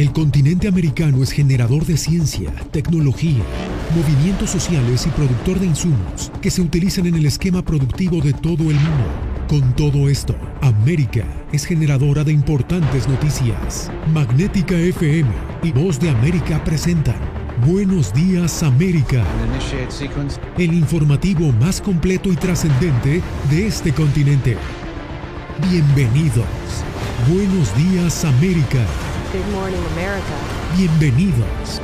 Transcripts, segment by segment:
El continente americano es generador de ciencia, tecnología, movimientos sociales y productor de insumos que se utilizan en el esquema productivo de todo el mundo. Con todo esto, América es generadora de importantes noticias. Magnética FM y Voz de América presentan Buenos días América, el informativo más completo y trascendente de este continente. Bienvenidos. Buenos días América. Good morning, America. Bienvenidos.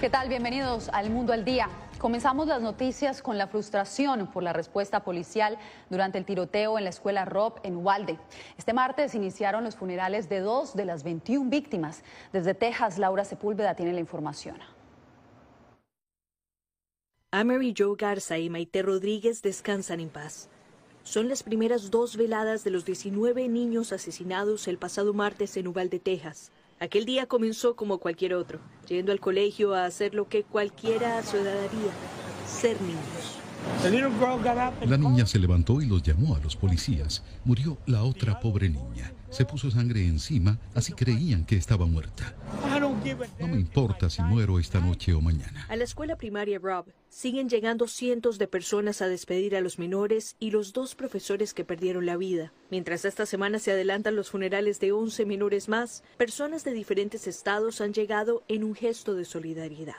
¿Qué tal? Bienvenidos al Mundo al Día. Comenzamos las noticias con la frustración por la respuesta policial durante el tiroteo en la escuela Rob en Walde. Este martes iniciaron los funerales de dos de las 21 víctimas. Desde Texas, Laura Sepúlveda tiene la información. Amory Joe Garza y Maite Rodríguez descansan en paz. Son las primeras dos veladas de los 19 niños asesinados el pasado martes en Uvalde, Texas. Aquel día comenzó como cualquier otro, yendo al colegio a hacer lo que cualquiera a su haría, ser niños. La niña se levantó y los llamó a los policías. Murió la otra pobre niña. Se puso sangre encima, así creían que estaba muerta. No me importa si muero esta noche o mañana. A la escuela primaria Rob siguen llegando cientos de personas a despedir a los menores y los dos profesores que perdieron la vida. Mientras esta semana se adelantan los funerales de 11 menores más, personas de diferentes estados han llegado en un gesto de solidaridad.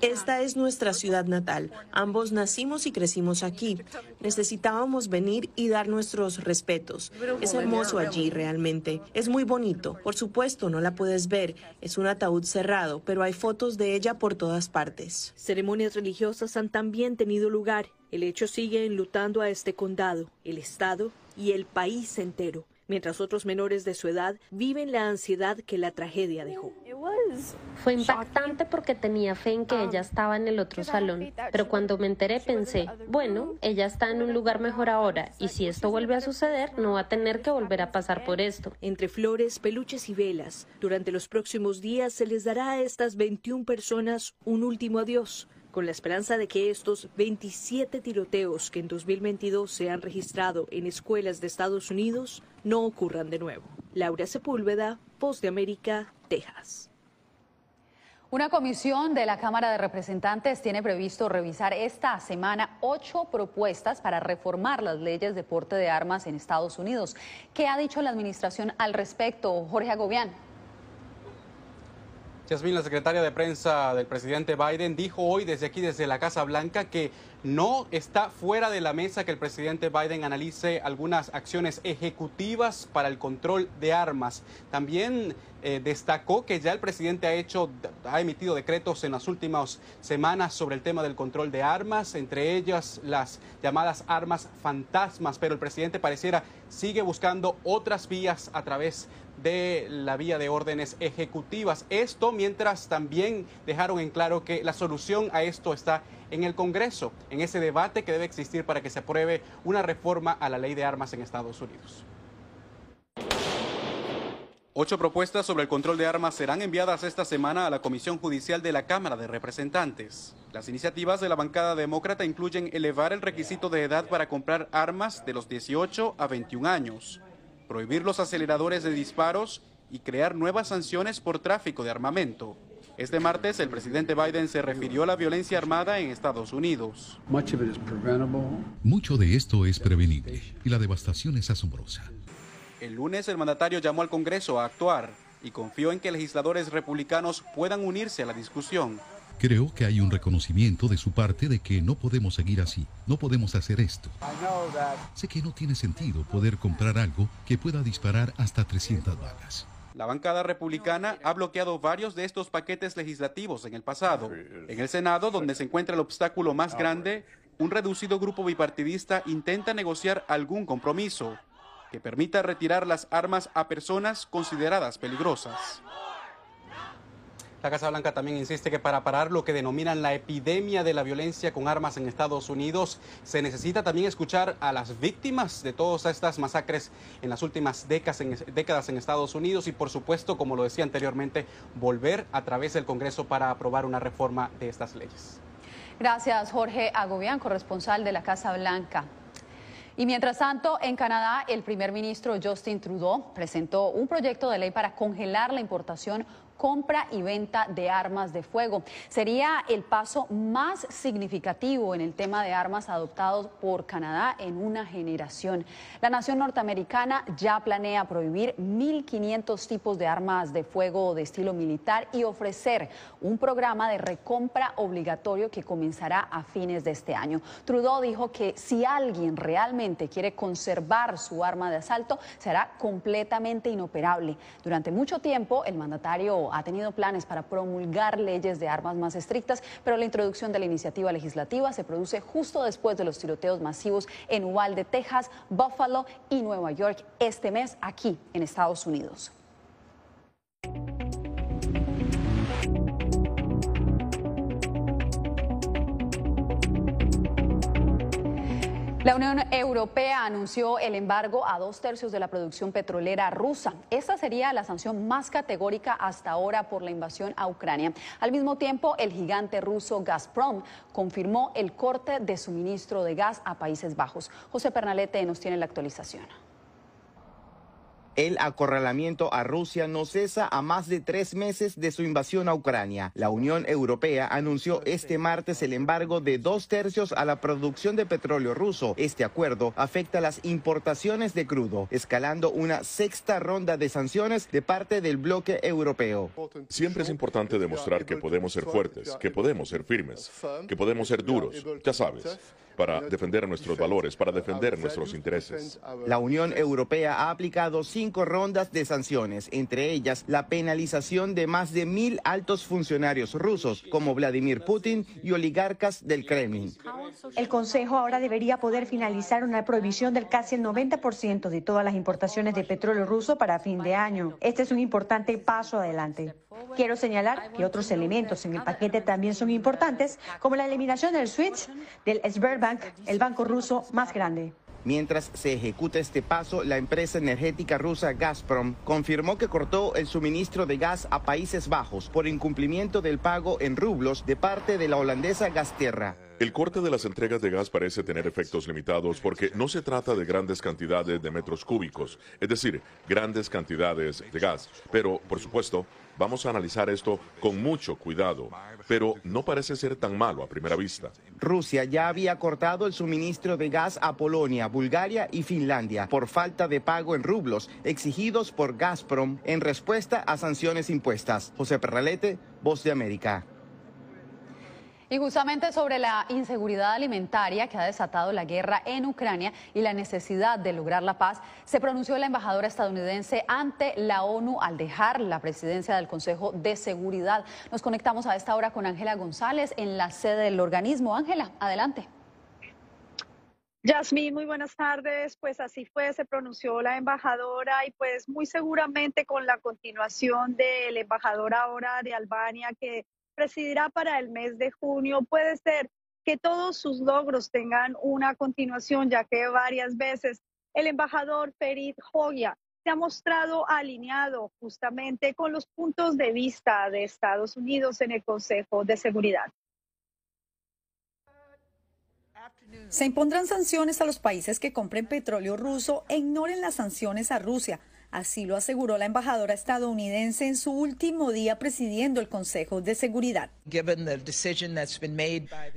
Esta es nuestra ciudad natal. Ambos nacimos y crecimos aquí. Necesitábamos venir y dar nuestros respetos. Es hermoso allí realmente. Es muy bonito. Por supuesto, no la puedes ver. Es un ataúd cerrado, pero hay fotos de ella por todas partes. Ceremonias religiosas han también tenido lugar. El hecho sigue enlutando a este condado, el estado y el país entero mientras otros menores de su edad viven la ansiedad que la tragedia dejó. Fue impactante porque tenía fe en que ella estaba en el otro salón, pero cuando me enteré pensé, bueno, ella está en un lugar mejor ahora y si esto vuelve a suceder, no va a tener que volver a pasar por esto. Entre flores, peluches y velas, durante los próximos días se les dará a estas 21 personas un último adiós con la esperanza de que estos 27 tiroteos que en 2022 se han registrado en escuelas de Estados Unidos no ocurran de nuevo. Laura Sepúlveda, Post de América, Texas. Una comisión de la Cámara de Representantes tiene previsto revisar esta semana ocho propuestas para reformar las leyes de porte de armas en Estados Unidos. ¿Qué ha dicho la administración al respecto, Jorge Agobián? Yasmin, la secretaria de prensa del presidente Biden, dijo hoy desde aquí, desde la Casa Blanca, que no está fuera de la mesa que el presidente Biden analice algunas acciones ejecutivas para el control de armas. También eh, destacó que ya el presidente ha hecho, ha emitido decretos en las últimas semanas sobre el tema del control de armas, entre ellas las llamadas armas fantasmas, pero el presidente pareciera sigue buscando otras vías a través de la vía de órdenes ejecutivas. Esto mientras también dejaron en claro que la solución a esto está en el Congreso, en ese debate que debe existir para que se apruebe una reforma a la ley de armas en Estados Unidos. Ocho propuestas sobre el control de armas serán enviadas esta semana a la Comisión Judicial de la Cámara de Representantes. Las iniciativas de la bancada demócrata incluyen elevar el requisito de edad para comprar armas de los 18 a 21 años, prohibir los aceleradores de disparos y crear nuevas sanciones por tráfico de armamento. Este martes el presidente Biden se refirió a la violencia armada en Estados Unidos. Mucho de esto es prevenible y la devastación es asombrosa. El lunes el mandatario llamó al Congreso a actuar y confió en que legisladores republicanos puedan unirse a la discusión. Creo que hay un reconocimiento de su parte de que no podemos seguir así, no podemos hacer esto. Sé que no tiene sentido poder comprar algo que pueda disparar hasta 300 balas. La bancada republicana ha bloqueado varios de estos paquetes legislativos en el pasado. En el Senado, donde se encuentra el obstáculo más grande, un reducido grupo bipartidista intenta negociar algún compromiso que permita retirar las armas a personas consideradas peligrosas. La Casa Blanca también insiste que para parar lo que denominan la epidemia de la violencia con armas en Estados Unidos, se necesita también escuchar a las víctimas de todas estas masacres en las últimas décadas en, Estados Unidos y, por supuesto, como lo decía anteriormente, volver a través del Congreso para aprobar una reforma de estas leyes. Gracias, Jorge Agobián, corresponsal de la Casa Blanca. Y mientras tanto, en Canadá, el primer ministro Justin Trudeau presentó un proyecto de ley para congelar la importación compra y venta de armas de fuego. Sería el paso más significativo en el tema de armas adoptado por Canadá en una generación. La nación norteamericana ya planea prohibir 1.500 tipos de armas de fuego de estilo militar y ofrecer un programa de recompra obligatorio que comenzará a fines de este año. Trudeau dijo que si alguien realmente quiere conservar su arma de asalto, será completamente inoperable. Durante mucho tiempo, el mandatario ha tenido planes para promulgar leyes de armas más estrictas, pero la introducción de la iniciativa legislativa se produce justo después de los tiroteos masivos en Uvalde, Texas, Buffalo y Nueva York este mes aquí en Estados Unidos. La Unión Europea anunció el embargo a dos tercios de la producción petrolera rusa. Esta sería la sanción más categórica hasta ahora por la invasión a Ucrania. Al mismo tiempo, el gigante ruso Gazprom confirmó el corte de suministro de gas a Países Bajos. José Pernalete nos tiene la actualización. El acorralamiento a Rusia no cesa a más de tres meses de su invasión a Ucrania. La Unión Europea anunció este martes el embargo de dos tercios a la producción de petróleo ruso. Este acuerdo afecta las importaciones de crudo, escalando una sexta ronda de sanciones de parte del bloque europeo. Siempre es importante demostrar que podemos ser fuertes, que podemos ser firmes, que podemos ser duros, ya sabes para defender nuestros valores, para defender nuestros intereses. La Unión Europea ha aplicado cinco rondas de sanciones, entre ellas la penalización de más de mil altos funcionarios rusos, como Vladimir Putin y oligarcas del Kremlin. El Consejo ahora debería poder finalizar una prohibición del casi el 90% de todas las importaciones de petróleo ruso para fin de año. Este es un importante paso adelante. Quiero señalar que otros elementos en el paquete también son importantes, como la eliminación del switch del Sberbank, el banco ruso más grande. Mientras se ejecuta este paso, la empresa energética rusa Gazprom confirmó que cortó el suministro de gas a Países Bajos por incumplimiento del pago en rublos de parte de la holandesa Gasterra. El corte de las entregas de gas parece tener efectos limitados porque no se trata de grandes cantidades de metros cúbicos, es decir, grandes cantidades de gas. Pero, por supuesto, vamos a analizar esto con mucho cuidado, pero no parece ser tan malo a primera vista. Rusia ya había cortado el suministro de gas a Polonia, Bulgaria y Finlandia por falta de pago en rublos exigidos por Gazprom en respuesta a sanciones impuestas. José Perralete, Voz de América. Y justamente sobre la inseguridad alimentaria que ha desatado la guerra en Ucrania y la necesidad de lograr la paz, se pronunció la embajadora estadounidense ante la ONU al dejar la presidencia del Consejo de Seguridad. Nos conectamos a esta hora con Ángela González en la sede del organismo. Ángela, adelante. Yasmín, muy buenas tardes. Pues así fue, se pronunció la embajadora y pues muy seguramente con la continuación del embajador ahora de Albania que presidirá para el mes de junio. Puede ser que todos sus logros tengan una continuación, ya que varias veces el embajador Ferit Hoya se ha mostrado alineado justamente con los puntos de vista de Estados Unidos en el Consejo de Seguridad. Se impondrán sanciones a los países que compren petróleo ruso e ignoren las sanciones a Rusia. Así lo aseguró la embajadora estadounidense en su último día presidiendo el Consejo de Seguridad.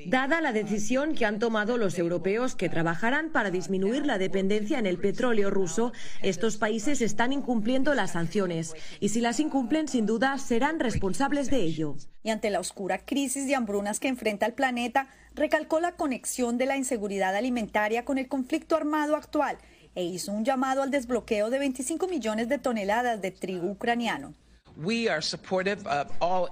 Dada la decisión que han tomado los europeos que trabajarán para disminuir la dependencia en el petróleo ruso, estos países están incumpliendo las sanciones y si las incumplen, sin duda, serán responsables de ello. Y ante la oscura crisis de hambrunas que enfrenta el planeta, recalcó la conexión de la inseguridad alimentaria con el conflicto armado actual e hizo un llamado al desbloqueo de 25 millones de toneladas de trigo ucraniano.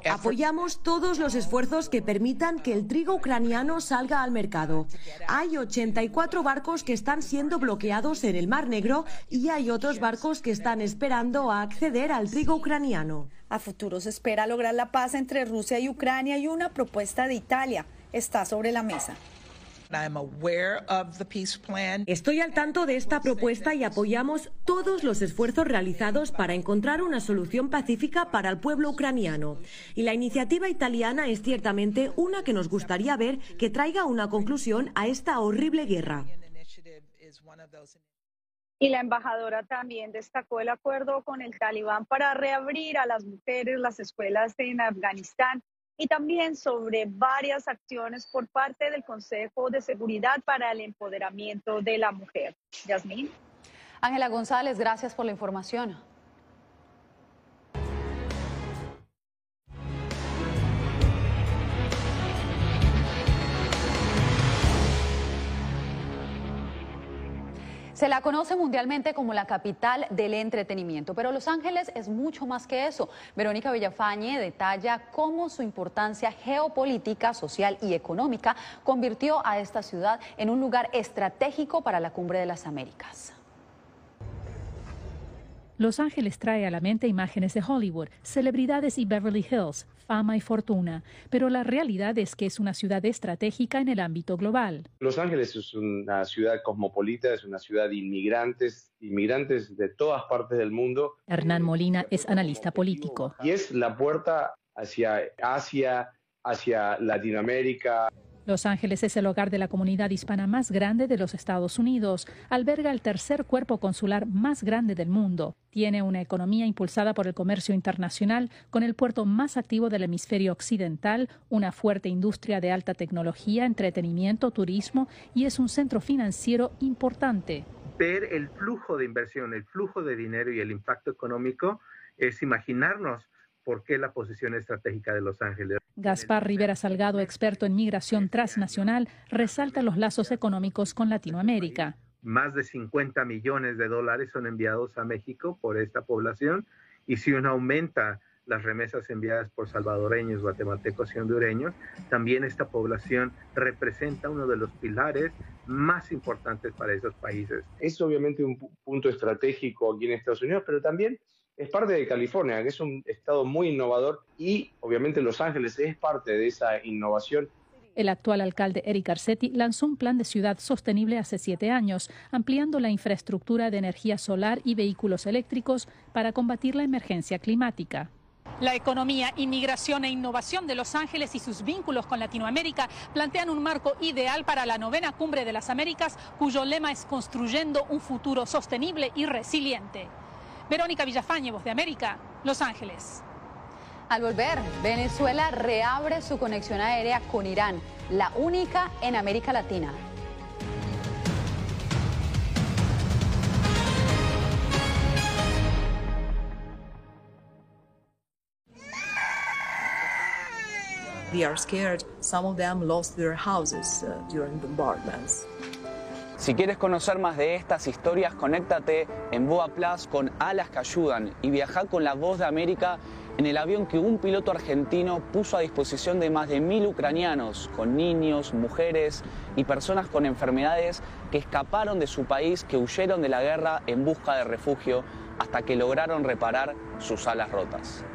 Apoyamos todos los esfuerzos que permitan que el trigo ucraniano salga al mercado. Hay 84 barcos que están siendo bloqueados en el Mar Negro y hay otros barcos que están esperando a acceder al trigo ucraniano. A futuro se espera lograr la paz entre Rusia y Ucrania y una propuesta de Italia está sobre la mesa. Estoy al tanto de esta propuesta y apoyamos todos los esfuerzos realizados para encontrar una solución pacífica para el pueblo ucraniano. Y la iniciativa italiana es ciertamente una que nos gustaría ver que traiga una conclusión a esta horrible guerra. Y la embajadora también destacó el acuerdo con el talibán para reabrir a las mujeres las escuelas en Afganistán y también sobre varias acciones por parte del Consejo de Seguridad para el Empoderamiento de la Mujer. Yasmín. Ángela González, gracias por la información. Se la conoce mundialmente como la capital del entretenimiento, pero Los Ángeles es mucho más que eso. Verónica Villafañe detalla cómo su importancia geopolítica, social y económica convirtió a esta ciudad en un lugar estratégico para la Cumbre de las Américas. Los Ángeles trae a la mente imágenes de Hollywood, celebridades y Beverly Hills, fama y fortuna, pero la realidad es que es una ciudad estratégica en el ámbito global. Los Ángeles es una ciudad cosmopolita, es una ciudad de inmigrantes, inmigrantes de todas partes del mundo. Hernán Molina es analista político. Y es la puerta hacia Asia, hacia Latinoamérica. Los Ángeles es el hogar de la comunidad hispana más grande de los Estados Unidos. Alberga el tercer cuerpo consular más grande del mundo. Tiene una economía impulsada por el comercio internacional, con el puerto más activo del hemisferio occidental, una fuerte industria de alta tecnología, entretenimiento, turismo y es un centro financiero importante. Ver el flujo de inversión, el flujo de dinero y el impacto económico es imaginarnos por qué la posición estratégica de Los Ángeles. Gaspar Rivera Salgado, experto en migración transnacional, resalta los lazos económicos con Latinoamérica. Más de 50 millones de dólares son enviados a México por esta población y si uno aumenta las remesas enviadas por salvadoreños, guatemaltecos y hondureños, también esta población representa uno de los pilares más importantes para esos países. Es obviamente un punto estratégico aquí en Estados Unidos, pero también es parte de California, que es un estado muy innovador y obviamente Los Ángeles es parte de esa innovación. El actual alcalde Eric Garcetti lanzó un plan de ciudad sostenible hace siete años, ampliando la infraestructura de energía solar y vehículos eléctricos para combatir la emergencia climática. La economía, inmigración e innovación de Los Ángeles y sus vínculos con Latinoamérica plantean un marco ideal para la novena cumbre de las Américas, cuyo lema es construyendo un futuro sostenible y resiliente. Verónica Villafañe, Voz de América, Los Ángeles. Al volver, Venezuela reabre su conexión aérea con Irán, la única en América Latina. They are scared. Some of them lost their houses uh, during bombardments. Si quieres conocer más de estas historias, conéctate en Boa Plus con Alas que Ayudan y viaja con la voz de América en el avión que un piloto argentino puso a disposición de más de mil ucranianos, con niños, mujeres y personas con enfermedades que escaparon de su país, que huyeron de la guerra en busca de refugio hasta que lograron reparar sus alas rotas.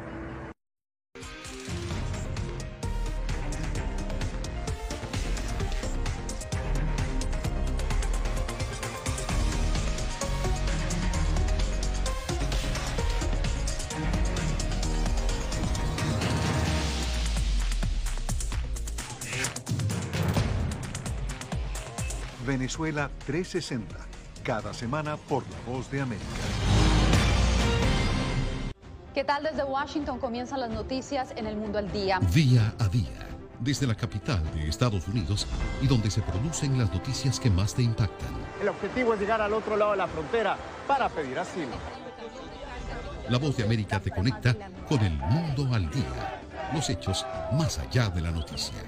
Venezuela 360, cada semana por La Voz de América. ¿Qué tal desde Washington comienzan las noticias en el mundo al día? Día a día, desde la capital de Estados Unidos y donde se producen las noticias que más te impactan. El objetivo es llegar al otro lado de la frontera para pedir asilo. La Voz de América te conecta con el mundo al día, los hechos más allá de la noticia,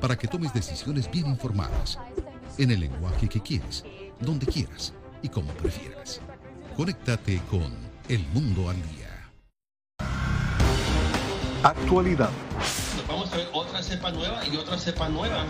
para que tomes decisiones bien informadas en el lenguaje que quieres, donde quieras y como prefieras. Conéctate con El Mundo al Día. Actualidad. vamos a ver otra cepa nueva y otra cepa nueva.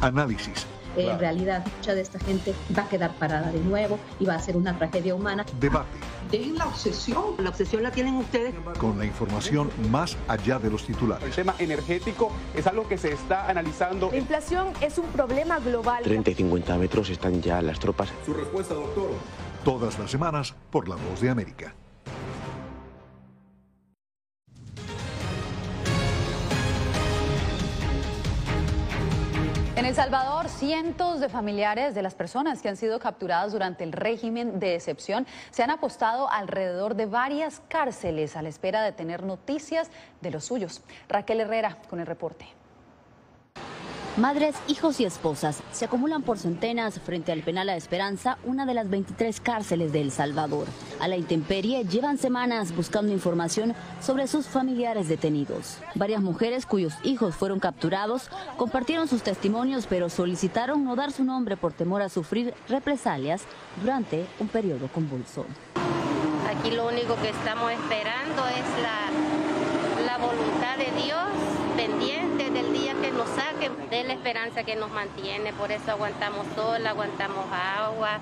Análisis. En realidad, mucha de esta gente va a quedar parada de nuevo y va a ser una tragedia humana. Debate. Dejen la obsesión. La obsesión la tienen ustedes. Con la información más allá de los titulares. El tema energético es algo que se está analizando. La inflación es un problema global. 30 y 50 metros están ya las tropas. Su respuesta, doctor. Todas las semanas por La Voz de América. En El Salvador. Cientos de familiares de las personas que han sido capturadas durante el régimen de excepción se han apostado alrededor de varias cárceles a la espera de tener noticias de los suyos. Raquel Herrera con el reporte. Madres, hijos y esposas se acumulan por centenas frente al penal a Esperanza, una de las 23 cárceles de El Salvador. A la intemperie llevan semanas buscando información sobre sus familiares detenidos. Varias mujeres cuyos hijos fueron capturados compartieron sus testimonios, pero solicitaron no dar su nombre por temor a sufrir represalias durante un periodo convulso. Aquí lo único que estamos esperando es la, la voluntad de Dios pendiente nos saquen, de la esperanza que nos mantiene, por eso aguantamos sol, aguantamos agua,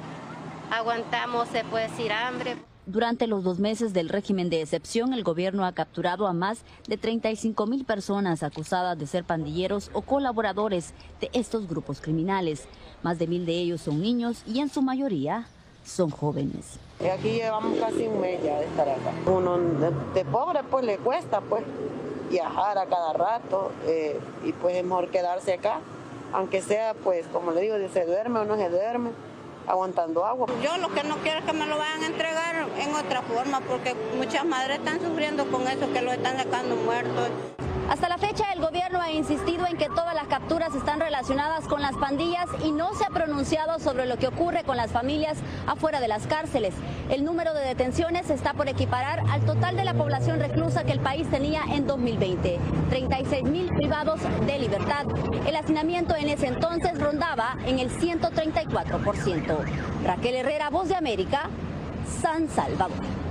aguantamos, se puede decir, hambre. Durante los dos meses del régimen de excepción, el gobierno ha capturado a más de 35 mil personas acusadas de ser pandilleros o colaboradores de estos grupos criminales. Más de mil de ellos son niños y en su mayoría son jóvenes. Aquí llevamos casi un mes ya de estar acá. Uno de, de pobre pues le cuesta pues viajar a cada rato eh, y pues es mejor quedarse acá, aunque sea pues como le digo, se duerme o no se duerme, aguantando agua. Yo lo que no quiero es que me lo vayan a entregar en otra forma porque muchas madres están sufriendo con eso, que lo están sacando muertos. Hasta la fecha, el gobierno ha insistido en que todas las capturas están relacionadas con las pandillas y no se ha pronunciado sobre lo que ocurre con las familias afuera de las cárceles. El número de detenciones está por equiparar al total de la población reclusa que el país tenía en 2020, 36 mil privados de libertad. El hacinamiento en ese entonces rondaba en el 134%. Raquel Herrera, Voz de América, San Salvador.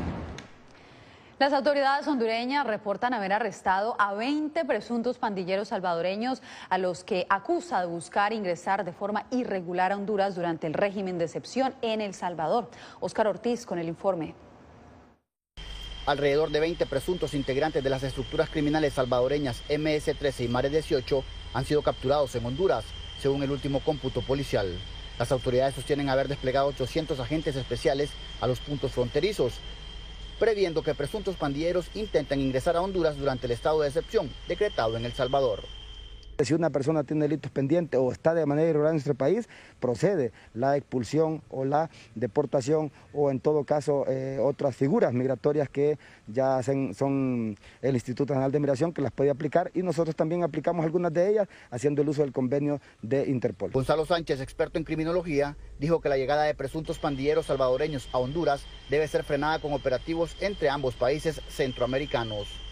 Las autoridades hondureñas reportan haber arrestado a 20 presuntos pandilleros salvadoreños a los que acusa de buscar ingresar de forma irregular a Honduras durante el régimen de excepción en El Salvador. Oscar Ortiz con el informe. Alrededor de 20 presuntos integrantes de las estructuras criminales salvadoreñas MS-13 y Mare 18 han sido capturados en Honduras, según el último cómputo policial. Las autoridades sostienen haber desplegado 800 agentes especiales a los puntos fronterizos, previendo que presuntos pandilleros intenten ingresar a Honduras durante el estado de excepción decretado en El Salvador. Si una persona tiene delitos pendientes o está de manera irregular en nuestro país, procede la expulsión o la deportación o en todo caso eh, otras figuras migratorias que ya hacen, son el Instituto Nacional de Migración que las puede aplicar y nosotros también aplicamos algunas de ellas haciendo el uso del convenio de Interpol. Gonzalo Sánchez, experto en criminología, dijo que la llegada de presuntos pandilleros salvadoreños a Honduras debe ser frenada con operativos entre ambos países centroamericanos.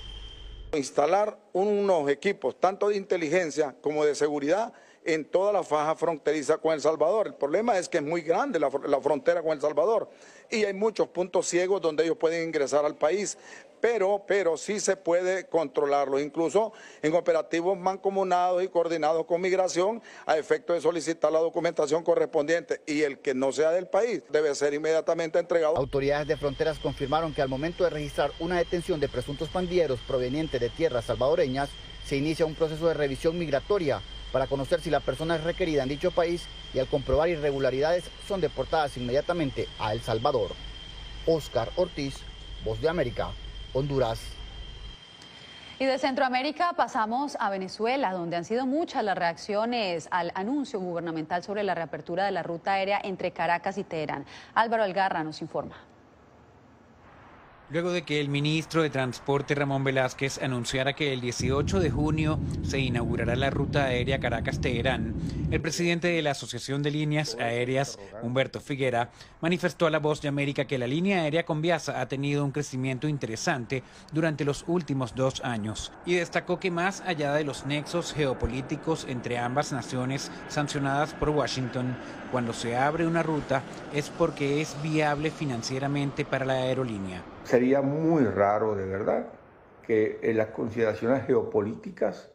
Instalar unos equipos tanto de inteligencia como de seguridad en toda la faja fronteriza con El Salvador. El problema es que es muy grande la, frontera con El Salvador y hay muchos puntos ciegos donde ellos pueden ingresar al país, pero, pero sí se puede controlarlo, incluso en operativos mancomunados y coordinados con migración a efecto de solicitar la documentación correspondiente y el que no sea del país debe ser inmediatamente entregado. Autoridades de fronteras confirmaron que al momento de registrar una detención de presuntos pandilleros provenientes de tierras salvadoreñas, se inicia un proceso de revisión migratoria para conocer si la persona es requerida en dicho país y al comprobar irregularidades son deportadas inmediatamente a El Salvador. Oscar Ortiz, Voz de América, Honduras. Y de Centroamérica pasamos a Venezuela, donde han sido muchas las reacciones al anuncio gubernamental sobre la reapertura de la ruta aérea entre Caracas y Teherán. Álvaro Algarra nos informa. Luego de que el ministro de Transporte Ramón Velázquez anunciara que el 18 de junio se inaugurará la ruta aérea Caracas-Teherán, el presidente de la Asociación de Líneas Aéreas, Humberto Figuera, manifestó a La Voz de América que la línea aérea con Viasa ha tenido un crecimiento interesante durante los últimos dos años y destacó que más allá de los nexos geopolíticos entre ambas naciones sancionadas por Washington, cuando se abre una ruta es porque es viable financieramente para la aerolínea. Sería muy raro, de verdad, que las consideraciones geopolíticas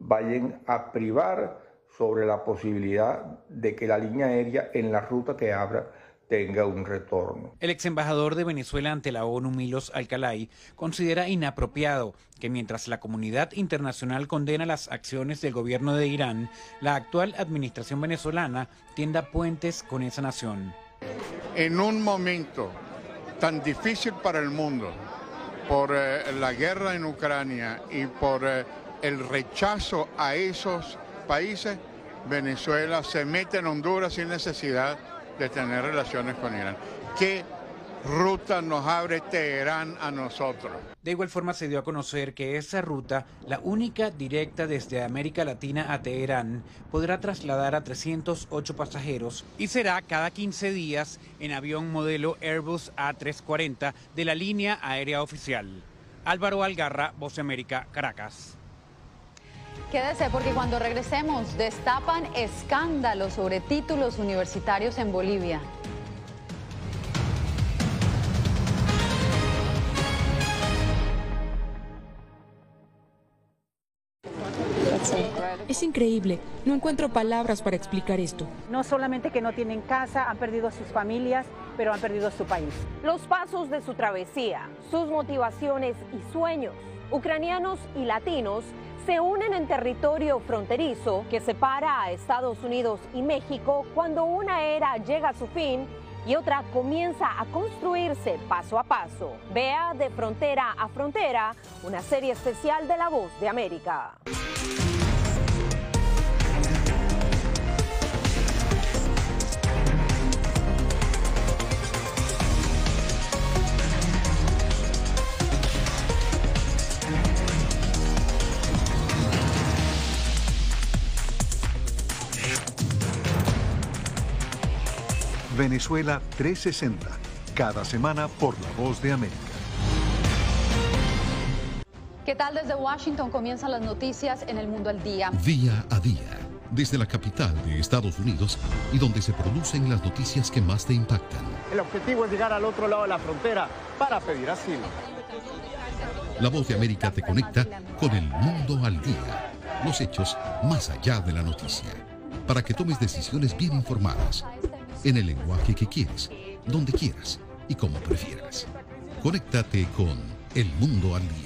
vayan a privar sobre la posibilidad de que la línea aérea en la ruta que abra tenga un retorno. El ex embajador de Venezuela ante la ONU, Milos Alcalay, considera inapropiado que mientras la comunidad internacional condena las acciones del gobierno de Irán, la actual administración venezolana tienda puentes con esa nación. En un momento tan difícil para el mundo, por eh, la guerra en Ucrania y por eh, el rechazo a esos países, Venezuela se mete en Honduras sin necesidad de tener relaciones con Irán. ¿Qué ruta nos abre Teherán a nosotros? De igual forma se dio a conocer que esa ruta, la única directa desde América Latina a Teherán, podrá trasladar a 308 pasajeros y será cada 15 días en avión modelo Airbus A340 de la línea aérea oficial. Álvaro Algarra, Voz América, Caracas. Quédese porque cuando regresemos destapan escándalos sobre títulos universitarios en Bolivia. Es increíble. No encuentro palabras para explicar esto. No solamente que no tienen casa, han perdido a sus familias, pero han perdido a su país. Los pasos de su travesía, sus motivaciones y sueños. Ucranianos y latinos se unen en territorio fronterizo que separa a Estados Unidos y México cuando una era llega a su fin y otra comienza a construirse paso a paso. Vea de frontera a frontera una serie especial de La Voz de América. Venezuela 360, cada semana por La Voz de América. ¿Qué tal desde Washington comienzan las noticias en el mundo al día? Día a día, desde la capital de Estados Unidos y donde se producen las noticias que más te impactan. El objetivo es llegar al otro lado de la frontera para pedir asilo. La Voz de América te conecta con el mundo al día, los hechos más allá de la noticia, para que tomes decisiones bien informadas en el lenguaje que quieres, donde quieras y como prefieras. Conéctate con El Mundo al Día.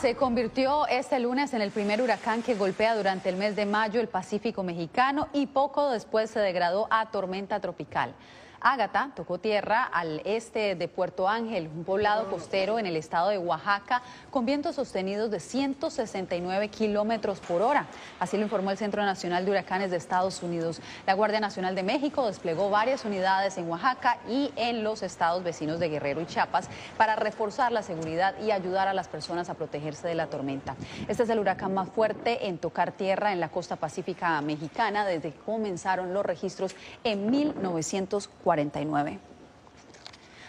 Se convirtió este lunes en el primer huracán que golpea durante el mes de mayo el Pacífico mexicano y poco después se degradó a tormenta tropical. Ágata tocó tierra al este de Puerto Ángel, un poblado costero en el estado de Oaxaca, con vientos sostenidos de 169 kilómetros por hora. Así lo informó el Centro Nacional de Huracanes de Estados Unidos. La Guardia Nacional de México desplegó varias unidades en Oaxaca y en los estados vecinos de Guerrero y Chiapas para reforzar la seguridad y ayudar a las personas a protegerse de la tormenta. Este es el huracán más fuerte en tocar tierra en la costa pacífica mexicana desde que comenzaron los registros en 1940.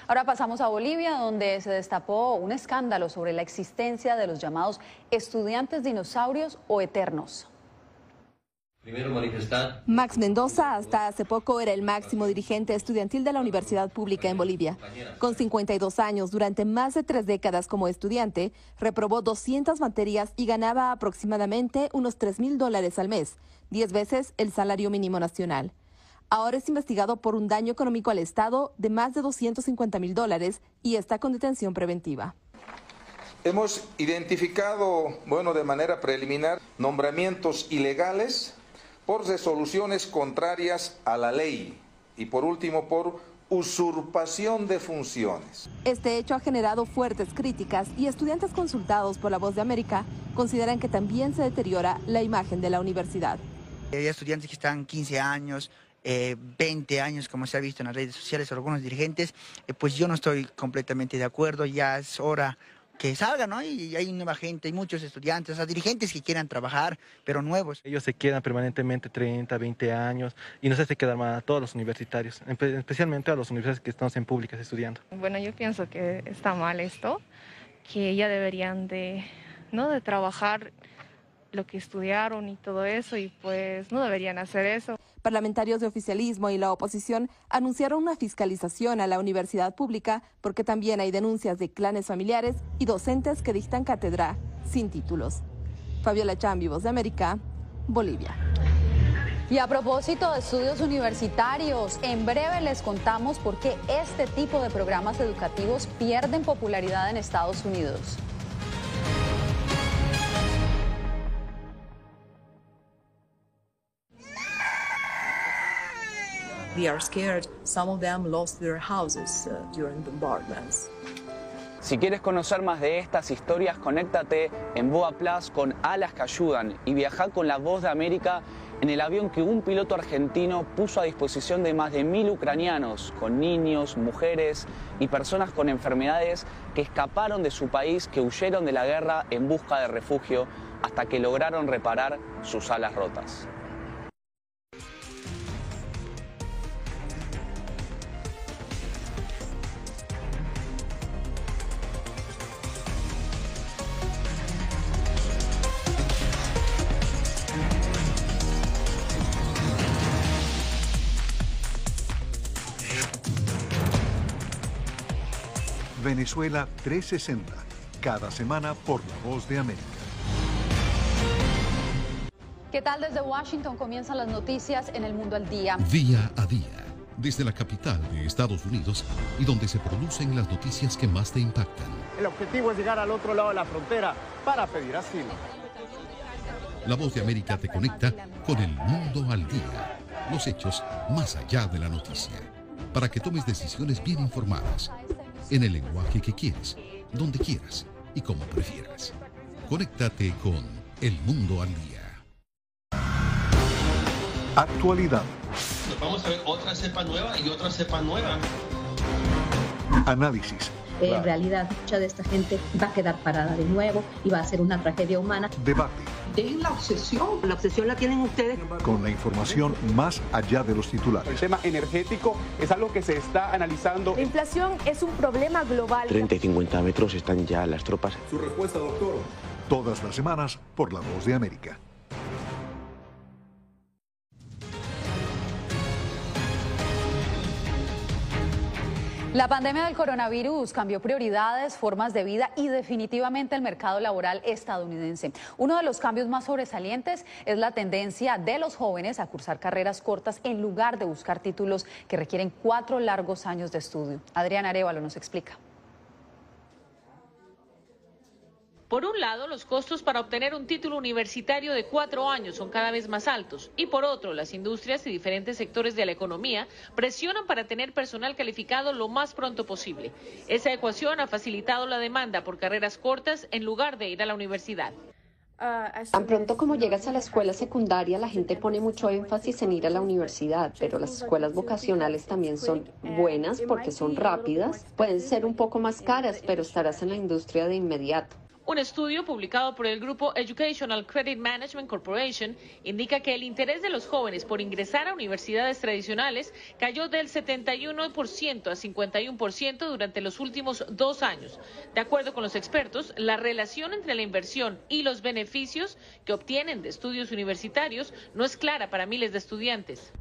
Ahora pasamos a Bolivia, donde se destapó un escándalo sobre la existencia de los llamados estudiantes dinosaurios o eternos. Primero manifestar. Max Mendoza hasta hace poco era el máximo dirigente estudiantil de la Universidad Pública en Bolivia. Con 52 años, durante más de tres décadas como estudiante, reprobó 200 materias y ganaba aproximadamente unos 3 mil dólares al mes, 10 veces el salario mínimo nacional. Ahora es investigado por un daño económico al Estado de más de 250 mil dólares y está con detención preventiva. Hemos identificado, bueno, de manera preliminar, nombramientos ilegales por resoluciones contrarias a la ley y por último por usurpación de funciones. Este hecho ha generado fuertes críticas y estudiantes consultados por la Voz de América consideran que también se deteriora la imagen de la universidad. Hay estudiantes que están 15 años, 20 eh, años, como se ha visto en las redes sociales algunos dirigentes, eh, pues yo no estoy completamente de acuerdo, ya es hora que salgan, ¿no? Y hay nueva gente, hay muchos estudiantes, o sea, dirigentes que quieran trabajar, pero nuevos. Ellos se quedan permanentemente 30, 20 años y no se hace quedar mal a todos los universitarios, especialmente a los universitarios que estamos en públicas estudiando. Bueno, yo pienso que está mal esto, que ya deberían de, ¿no? de trabajar lo que estudiaron y todo eso y pues no deberían hacer eso. Parlamentarios de oficialismo y la oposición anunciaron una fiscalización a la universidad pública porque también hay denuncias de clanes familiares y docentes que dictan cátedra sin títulos. Fabiola Chambi, Voz de América, Bolivia. Y a propósito de estudios universitarios, en breve les contamos por qué este tipo de programas educativos pierden popularidad en Estados Unidos. Some of them lost their houses uh, during bombardments. Si quieres conocer más de estas historias, conéctate en Boa Plus con Alas que Ayudan y viaja con la voz de América en el avión que un piloto argentino puso a disposición de más de mil ucranianos, con niños, mujeres y personas con enfermedades que escaparon de su país, que huyeron de la guerra en busca de refugio hasta que lograron reparar sus alas rotas. Venezuela 360, cada semana por La Voz de América. ¿Qué tal desde Washington comienzan las noticias en el mundo al día? Día a día, desde la capital de Estados Unidos y donde se producen las noticias que más te impactan. El objetivo es llegar al otro lado de la frontera para pedir asilo. La Voz de América te conecta con el mundo al día, los hechos más allá de la noticia, para que tomes decisiones bien informadas en el lenguaje que quieres, donde quieras y como prefieras. Conéctate con El Mundo al Día. Actualidad. vamos a ver otra cepa nueva y otra cepa nueva. Análisis. En realidad, mucha de esta gente va a quedar parada de nuevo y va a ser una tragedia humana. Debate. De la obsesión. La obsesión la tienen ustedes. Con la información más allá de los titulares. El tema energético es algo que se está analizando. La inflación es un problema global. 30 y 50 metros están ya las tropas. Su respuesta, doctor. Todas las semanas por La Voz de América. La pandemia del coronavirus cambió prioridades, formas de vida y definitivamente el mercado laboral estadounidense. Uno de los cambios más sobresalientes es la tendencia de los jóvenes a cursar carreras cortas en lugar de buscar títulos que requieren cuatro largos años de estudio. Adrián Arevalo nos explica. Por un lado, los costos para obtener un título universitario de cuatro años son cada vez más altos y por otro, las industrias y diferentes sectores de la economía presionan para tener personal calificado lo más pronto posible. Esa ecuación ha facilitado la demanda por carreras cortas en lugar de ir a la universidad. Tan pronto como llegas a la escuela secundaria, la gente pone mucho énfasis en ir a la universidad, pero las escuelas vocacionales también son buenas porque son rápidas, pueden ser un poco más caras, pero estarás en la industria de inmediato. Un estudio publicado por el grupo Educational Credit Management Corporation indica que el interés de los jóvenes por ingresar a universidades tradicionales cayó del 71% a 51% durante los últimos dos años. De acuerdo con los expertos, la relación entre la inversión y los beneficios que obtienen de estudios universitarios no es clara para miles de estudiantes.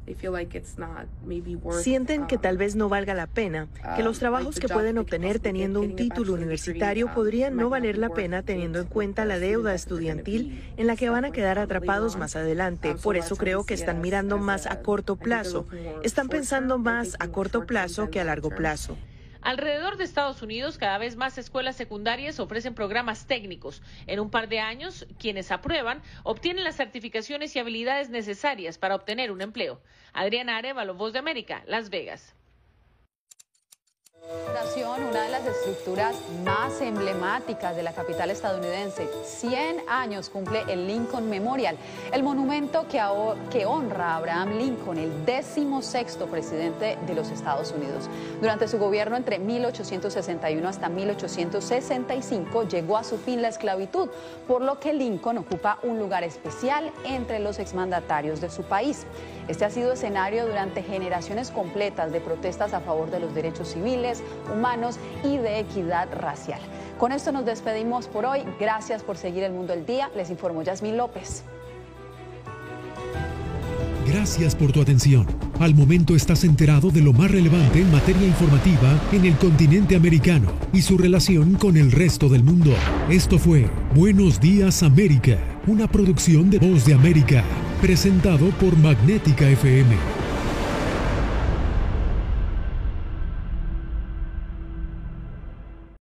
Sienten que tal vez no valga la pena, que los trabajos que pueden obtener teniendo un título universitario podrían no valer la pena teniendo en cuenta la deuda estudiantil en la que van a quedar atrapados más adelante. Por eso creo que están mirando más a corto plazo. Están pensando más a corto plazo que a largo plazo. Alrededor de Estados Unidos, cada vez más escuelas secundarias ofrecen programas técnicos. En un par de años, quienes aprueban obtienen las certificaciones y habilidades necesarias para obtener un empleo. Adriana Arevalo, Voz de América, Las Vegas. Una de las estructuras más emblemáticas de la capital estadounidense. 100 años cumple el Lincoln Memorial, el monumento que, honra a Abraham Lincoln, el décimo sexto presidente de los Estados Unidos. Durante su gobierno entre 1861 hasta 1865 llegó a su fin la esclavitud, por lo que Lincoln ocupa un lugar especial entre los exmandatarios de su país. Este ha sido escenario durante generaciones completas de protestas a favor de los derechos civiles, humanos y de equidad racial. Con esto nos despedimos por hoy. Gracias por seguir el mundo el día. Les informó Yasmín López. Gracias por tu atención. Al momento estás enterado de lo más relevante en materia informativa en el continente americano y su relación con el resto del mundo. Esto fue Buenos Días América, una producción de Voz de América, presentado por Magnética FM